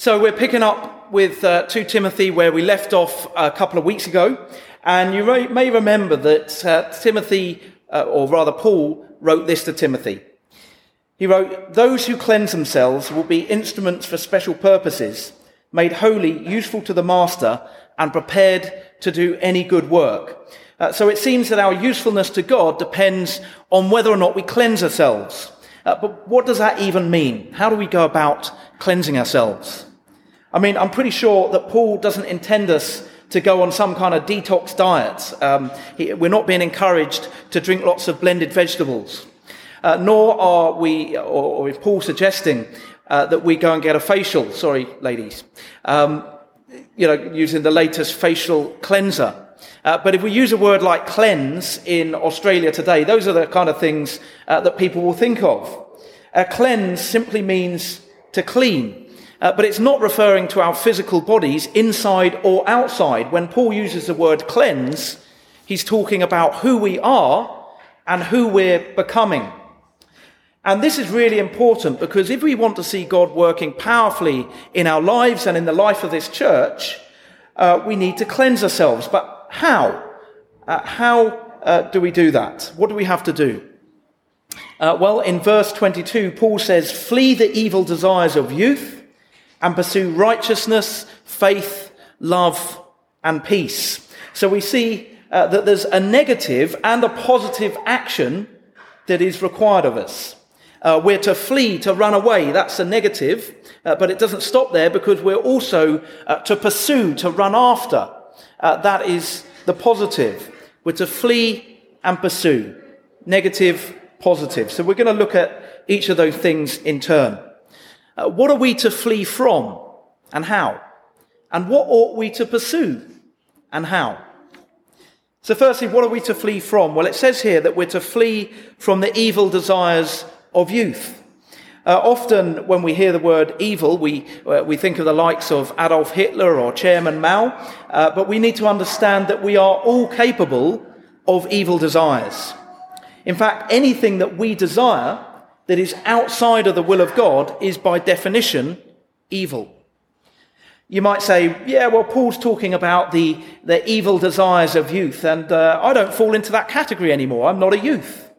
So we're picking up with uh, 2 Timothy where we left off a couple of weeks ago. And you may, remember that uh, Timothy, uh, or rather Paul, wrote this to Timothy. He wrote, Those who cleanse themselves will be instruments for special purposes, made holy, useful to the master, and prepared to do any good work. Uh, so it seems that our usefulness to God depends on whether or not we cleanse ourselves. Uh, but what does that even mean? How do we go about cleansing ourselves? I mean, I'm pretty sure that Paul doesn't intend us to go on some kind of detox diet. Um, he, we're not being encouraged to drink lots of blended vegetables. Uh, nor are we, or, or is Paul suggesting uh, that we go and get a facial. Sorry, ladies. Um, you know, using the latest facial cleanser. Uh, but if we use a word like cleanse in Australia today, those are the kind of things uh, that people will think of. A cleanse simply means to clean. Uh, but it's not referring to our physical bodies inside or outside. When Paul uses the word cleanse, he's talking about who we are and who we're becoming. And this is really important because if we want to see God working powerfully in our lives and in the life of this church, uh, we need to cleanse ourselves. But how? Uh, how uh, do we do that? What do we have to do? Uh, well, in verse 22, Paul says, Flee the evil desires of youth and pursue righteousness, faith, love, and peace. So we see uh, that there's a negative and a positive action that is required of us. Uh, we're to flee, to run away. That's a negative, uh, but it doesn't stop there because we're also uh, to pursue, to run after. Uh, that is the positive. We're to flee and pursue. Negative, positive. So we're going to look at each of those things in turn. Uh, what are we to flee from and how? And what ought we to pursue and how? So firstly, what are we to flee from? Well, it says here that we're to flee from the evil desires of youth. Uh, often, when we hear the word evil, we, uh, we think of the likes of Adolf Hitler or Chairman Mao, uh, but we need to understand that we are all capable of evil desires. In fact, anything that we desire that is outside of the will of God is by definition evil. You might say, yeah, well, Paul's talking about the, the evil desires of youth, and uh, I don't fall into that category anymore. I'm not a youth.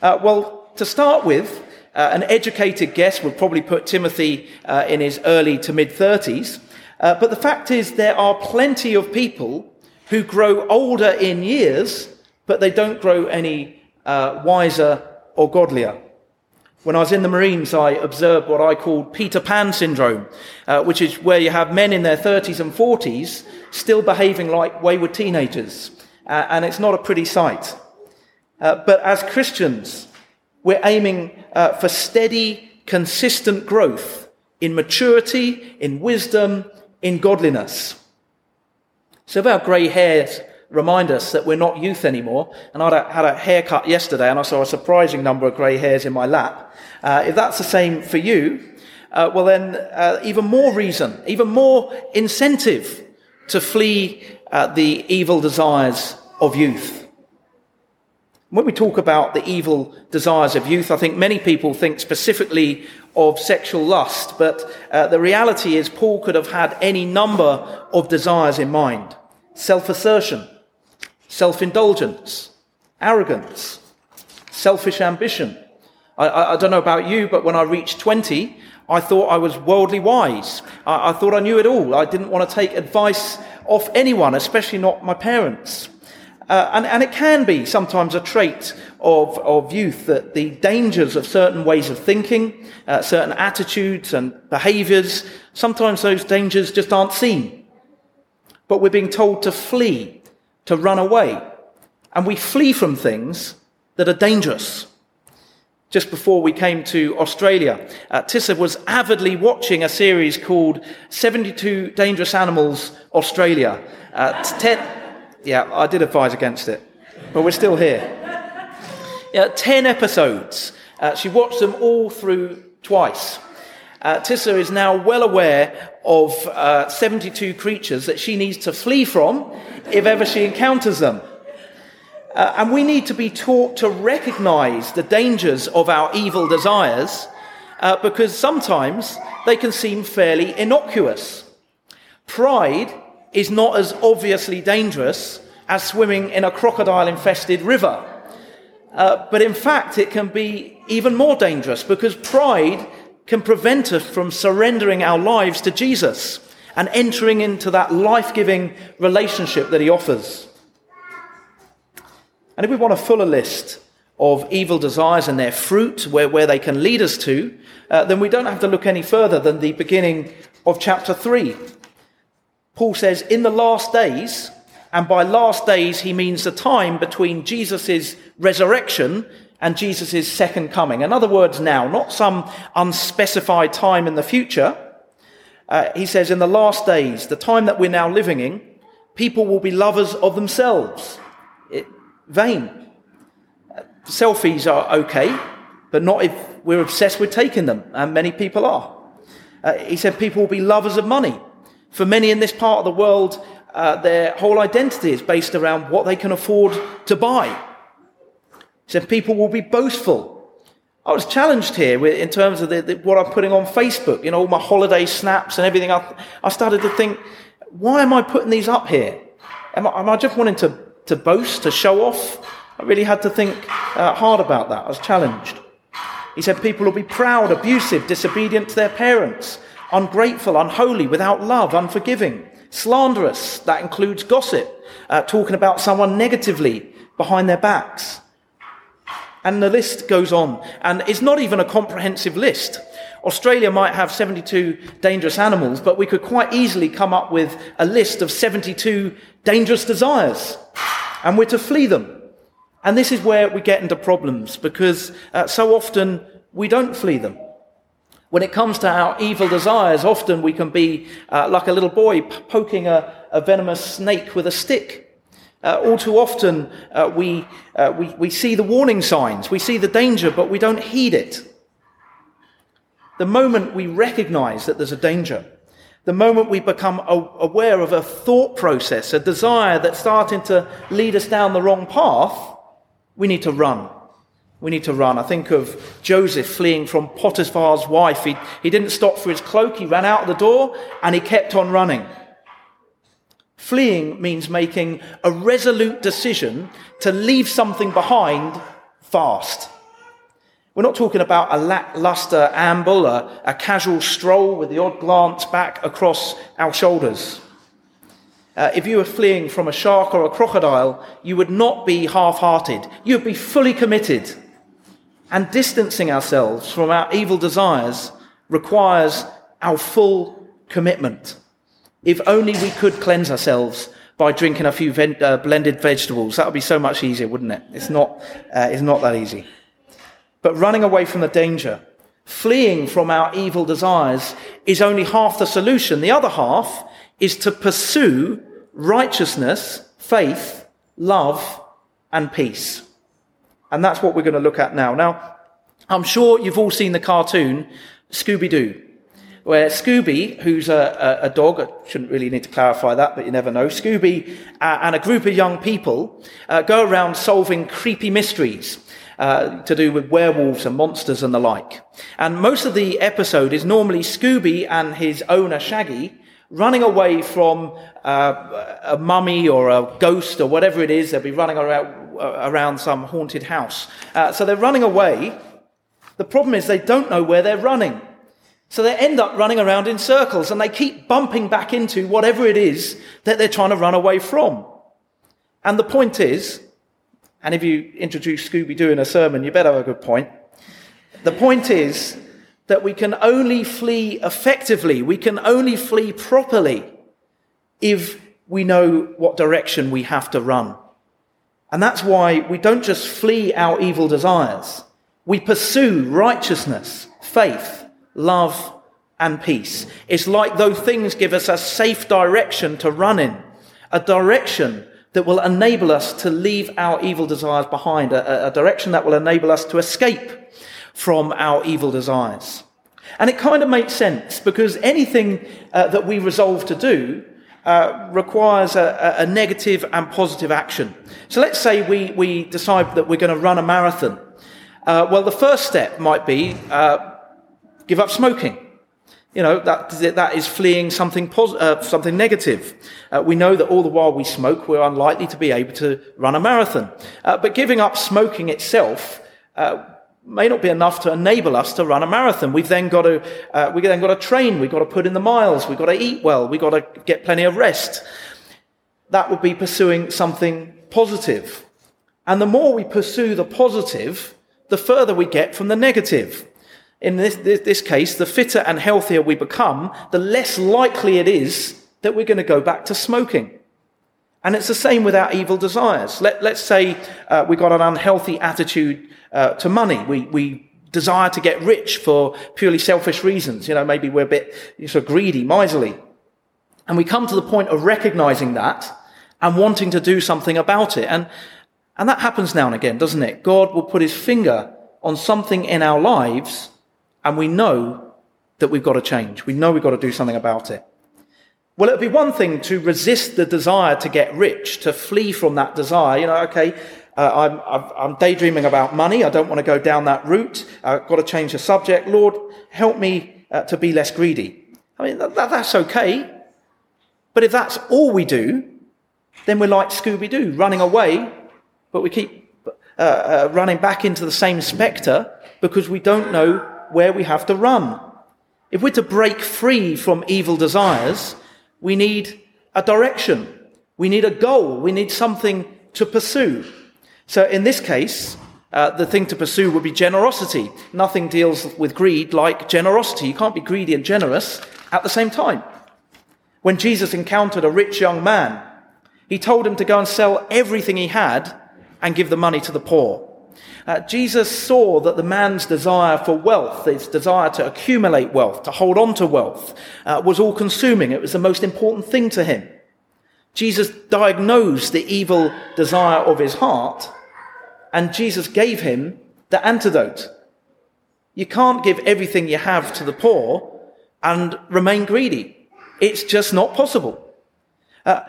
Uh, well, to start with, uh, an educated guess would probably put Timothy uh, in his early to mid 30s. Uh, but the fact is, there are plenty of people who grow older in years, but they don't grow any uh, wiser or godlier. When I was in the Marines, I observed what I called Peter Pan syndrome, uh, which is where you have men in their 30s and 40s still behaving like wayward teenagers. Uh, and it's not a pretty sight. but as Christians, we're aiming uh, for steady, consistent growth in maturity, in wisdom, in godliness. So if our grey hairs remind us that we're not youth anymore, and I had a haircut yesterday and I saw a surprising number of grey hairs in my lap, uh, if that's the same for you, uh, well then uh, even more reason, even more incentive to flee uh, the evil desires of youth. When we talk about the evil desires of youth, I think many people think specifically of sexual lust, but uh, the reality is Paul could have had any number of desires in mind. Self assertion, self indulgence, arrogance, selfish ambition. I, I, I, don't know about you, but when I reached 20, I thought I was worldly wise. I, I thought I knew it all. I didn't want to take advice off anyone, especially not my parents. Uh, and, and, it can be sometimes a trait of, of youth that the dangers of certain ways of thinking, uh, certain attitudes and behaviors, sometimes those dangers just aren't seen. But we're being told to flee, to run away. And we flee from things that are dangerous. Just before we came to Australia, uh, Tissa was avidly watching a series called 72 Dangerous Animals Australia. Uh, ten, yeah, I did advise against it, but we're still here. Yeah, 10 episodes. Uh, she watched them all through twice. Uh, Tissa is now well aware of uh, 72 creatures that she needs to flee from if ever she encounters them. Uh, and we need to be taught to recognize the dangers of our evil desires uh, because sometimes they can seem fairly innocuous. Pride is not as obviously dangerous as swimming in a crocodile infested river. Uh, but in fact, it can be even more dangerous because pride can prevent us from surrendering our lives to Jesus and entering into that life giving relationship that he offers. And if we want a fuller list of evil desires and their fruit, where, where they can lead us to, uh, then we don't have to look any further than the beginning of chapter 3. Paul says, In the last days, and by last days he means the time between Jesus' resurrection and Jesus' second coming. In other words, now, not some unspecified time in the future. Uh, he says, in the last days, the time that we're now living in, people will be lovers of themselves. It, vain. Uh, selfies are okay, but not if we're obsessed with taking them, and many people are. Uh, he said people will be lovers of money. For many in this part of the world, uh, their whole identity is based around what they can afford to buy. Said people will be boastful. I was challenged here in terms of the, the, what I'm putting on Facebook, you know, all my holiday snaps and everything. I, I started to think, why am I putting these up here? Am I, am I just wanting to, to boast, to show off? I really had to think uh, hard about that. I was challenged. He said people will be proud, abusive, disobedient to their parents, ungrateful, unholy, without love, unforgiving, slanderous. That includes gossip, uh, talking about someone negatively behind their backs. And the list goes on. And it's not even a comprehensive list. Australia might have 72 dangerous animals, but we could quite easily come up with a list of 72 dangerous desires. And we're to flee them. And this is where we get into problems because uh, so often we don't flee them. When it comes to our evil desires, often we can be uh, like a little boy poking a, a venomous snake with a stick. Uh, all too often, uh, we, uh, we, we see the warning signs, we see the danger, but we don't heed it. The moment we recognize that there's a danger, the moment we become aware of a thought process, a desire that's starting to lead us down the wrong path, we need to run. We need to run. I think of Joseph fleeing from Potiphar's wife. He, he didn't stop for his cloak, he ran out of the door and he kept on running. Fleeing means making a resolute decision to leave something behind fast. We're not talking about a lackluster amble, a, a casual stroll with the odd glance back across our shoulders. Uh, if you were fleeing from a shark or a crocodile, you would not be half hearted. You would be fully committed. And distancing ourselves from our evil desires requires our full commitment. If only we could cleanse ourselves by drinking a few ven- uh, blended vegetables. That would be so much easier, wouldn't it? It's not, uh, it's not that easy. But running away from the danger, fleeing from our evil desires, is only half the solution. The other half is to pursue righteousness, faith, love, and peace. And that's what we're going to look at now. Now, I'm sure you've all seen the cartoon Scooby Doo where Scooby, who's a, a, a, dog, I shouldn't really need to clarify that, but you never know, Scooby uh, and a group of young people uh, go around solving creepy mysteries. Uh, to do with werewolves and monsters and the like. And most of the episode is normally Scooby and his owner Shaggy running away from uh, a mummy or a ghost or whatever it is. They'll be running around, uh, around some haunted house. Uh, so they're running away. The problem is they don't know where they're running. So they end up running around in circles and they keep bumping back into whatever it is that they're trying to run away from. And the point is, and if you introduce Scooby Doo in a sermon, you better have a good point. The point is that we can only flee effectively, we can only flee properly if we know what direction we have to run. And that's why we don't just flee our evil desires, we pursue righteousness, faith, love, and peace. It's like those things give us a safe direction to run in, a direction that will enable us to leave our evil desires behind, a, a direction that will enable us to escape from our evil desires. And it kind of makes sense because anything uh, that we resolve to do uh, requires a, a, negative and positive action. So let's say we, we decide that we're going to run a marathon. Uh, well, the first step might be uh, give up smoking. You know, that, that is fleeing something, pos- uh, something negative. Uh, we know that all the while we smoke, we're unlikely to be able to run a marathon. Uh, but giving up smoking itself uh, may not be enough to enable us to run a marathon. We've then got to, uh, we've then got to train, we've got to put in the miles, we've got to eat well, we've got to get plenty of rest. That would be pursuing something positive. And the more we pursue the positive, the further we get from the negative. In this, this, this case, the fitter and healthier we become, the less likely it is that we're going to go back to smoking. And it's the same with our evil desires. Let, us say uh, we've got an unhealthy attitude uh, to money. We, we desire to get rich for purely selfish reasons. You know, maybe we're a bit sort of greedy, miserly. And we come to the point of recognizing that and wanting to do something about it. And, and that happens now and again, doesn't it? God will put his finger on something in our lives and we know that we've got to change. We know we've got to do something about it. Well, it would be one thing to resist the desire to get rich, to flee from that desire. You know, okay, uh, I'm, I'm, daydreaming about money. I don't want to go down that route. I've got to change the subject. Lord, help me uh, to be less greedy. I mean, that, that's okay. But if that's all we do, then we're like Scooby Doo, running away, but we keep uh, uh, running back into the same spectre because we don't know where we have to run. If we're to break free from evil desires, we need a direction. We need a goal. We need something to pursue. So in this case, uh, the thing to pursue would be generosity. Nothing deals with greed like generosity. You can't be greedy and generous at the same time. When Jesus encountered a rich young man, he told him to go and sell everything he had and give the money to the poor. Uh, Jesus saw that the man's desire for wealth, his desire to accumulate wealth, to hold on to wealth, uh, was all consuming. It was the most important thing to him. Jesus diagnosed the evil desire of his heart, and Jesus gave him the antidote. You can't give everything you have to the poor and remain greedy. It's just not possible. Uh,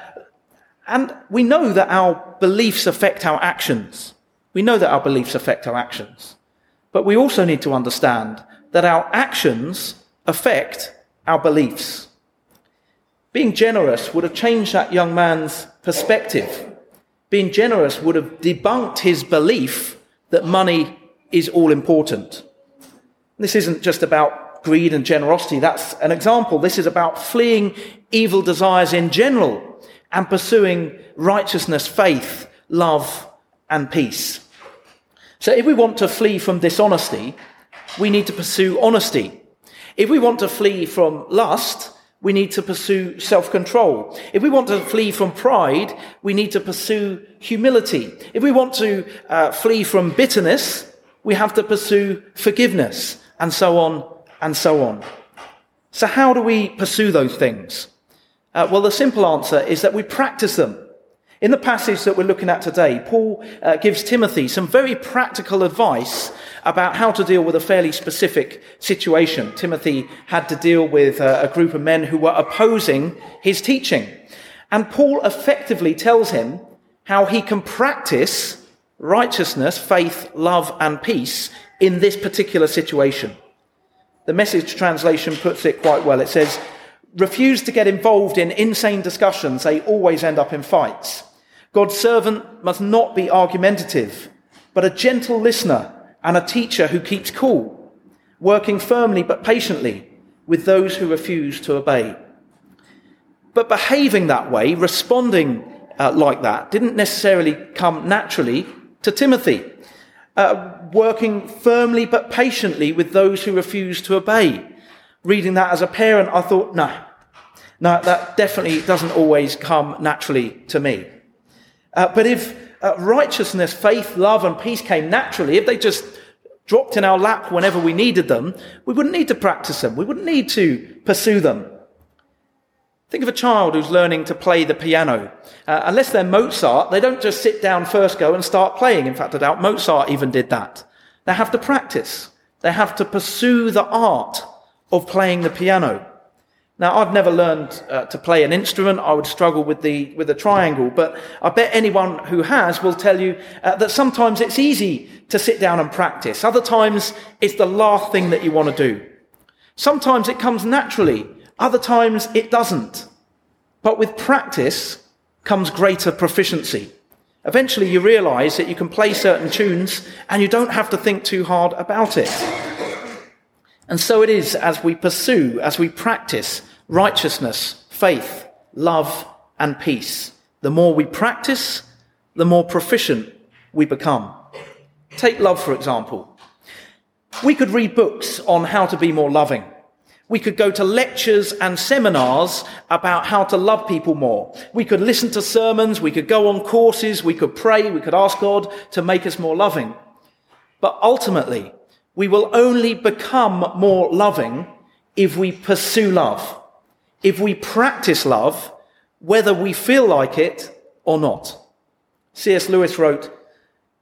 and we know that our beliefs affect our actions. We know that our beliefs affect our actions. But we also need to understand that our actions affect our beliefs. Being generous would have changed that young man's perspective. Being generous would have debunked his belief that money is all important. This isn't just about greed and generosity. That's an example. This is about fleeing evil desires in general and pursuing righteousness, faith, love, and peace. So if we want to flee from dishonesty, we need to pursue honesty. If we want to flee from lust, we need to pursue self-control. If we want to flee from pride, we need to pursue humility. If we want to uh, flee from bitterness, we have to pursue forgiveness, and so on and so on. So how do we pursue those things? Uh, well, the simple answer is that we practice them. In the passage that we're looking at today, Paul uh, gives Timothy some very practical advice about how to deal with a fairly specific situation. Timothy had to deal with uh, a group of men who were opposing his teaching. And Paul effectively tells him how he can practice righteousness, faith, love, and peace in this particular situation. The message translation puts it quite well. It says, refuse to get involved in insane discussions. They always end up in fights. God's servant must not be argumentative, but a gentle listener and a teacher who keeps cool, working firmly but patiently with those who refuse to obey. But behaving that way, responding uh, like that, didn't necessarily come naturally to Timothy. Uh, working firmly but patiently with those who refuse to obey. Reading that as a parent, I thought, no, no, that definitely doesn't always come naturally to me. Uh, but if uh, righteousness, faith, love, and peace came naturally, if they just dropped in our lap whenever we needed them, we wouldn't need to practice them. We wouldn't need to pursue them. Think of a child who's learning to play the piano. Uh, unless they're Mozart, they don't just sit down first, go and start playing. In fact, I doubt Mozart even did that. They have to practice. They have to pursue the art of playing the piano. Now, I've never learned uh, to play an instrument. I would struggle with the, with the triangle, but I bet anyone who has will tell you uh, that sometimes it's easy to sit down and practice. Other times, it's the last thing that you want to do. Sometimes it comes naturally, other times it doesn't. But with practice comes greater proficiency. Eventually, you realize that you can play certain tunes and you don't have to think too hard about it. And so it is as we pursue, as we practice righteousness, faith, love, and peace. The more we practice, the more proficient we become. Take love, for example. We could read books on how to be more loving. We could go to lectures and seminars about how to love people more. We could listen to sermons. We could go on courses. We could pray. We could ask God to make us more loving. But ultimately, we will only become more loving if we pursue love, if we practice love, whether we feel like it or not. C.S. Lewis wrote,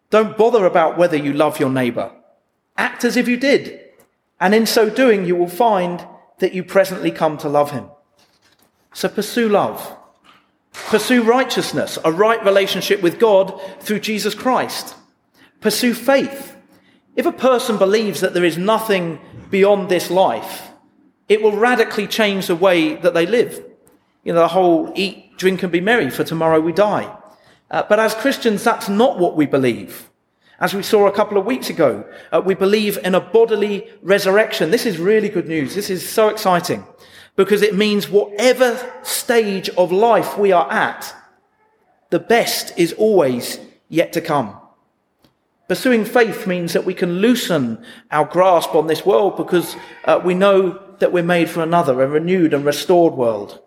Don't bother about whether you love your neighbor. Act as if you did. And in so doing, you will find that you presently come to love him. So pursue love. Pursue righteousness, a right relationship with God through Jesus Christ. Pursue faith. If a person believes that there is nothing beyond this life, it will radically change the way that they live. You know, the whole eat, drink, and be merry, for tomorrow we die. Uh, but as Christians, that's not what we believe. As we saw a couple of weeks ago, uh, we believe in a bodily resurrection. This is really good news. This is so exciting because it means whatever stage of life we are at, the best is always yet to come. Pursuing faith means that we can loosen our grasp on this world because uh, we know that we're made for another, a renewed and restored world.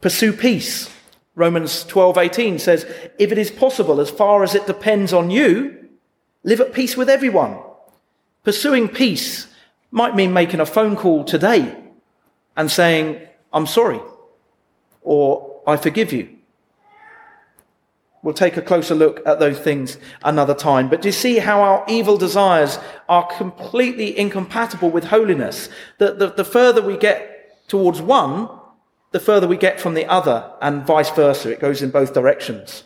Pursue peace. Romans 12:18 says, "If it is possible as far as it depends on you, live at peace with everyone." Pursuing peace might mean making a phone call today and saying, "I'm sorry," or "I forgive you." We'll take a closer look at those things another time. But do you see how our evil desires are completely incompatible with holiness? That the, the further we get towards one, the further we get from the other, and vice versa. It goes in both directions.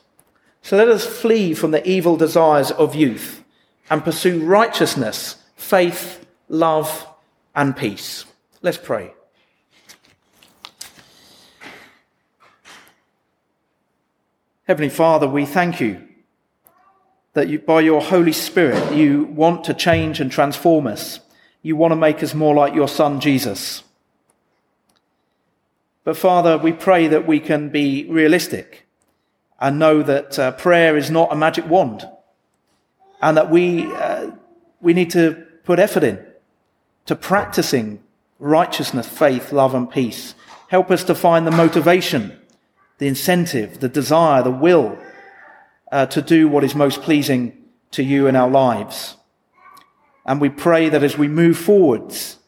So let us flee from the evil desires of youth and pursue righteousness, faith, love, and peace. Let's pray. Heavenly Father, we thank you that you, by your Holy Spirit, you want to change and transform us. You want to make us more like your Son, Jesus. But Father, we pray that we can be realistic and know that uh, prayer is not a magic wand and that we, uh, we need to put effort in to practicing righteousness, faith, love, and peace. Help us to find the motivation, the incentive, the desire, the will uh, to do what is most pleasing to you in our lives. And we pray that as we move forwards,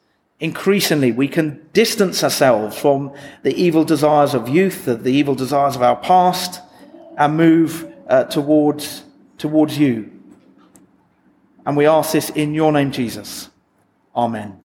increasingly we can distance ourselves from the evil desires of youth, the, evil desires of our past, and move uh, towards, towards you. And we ask this in your name, Jesus. Amen.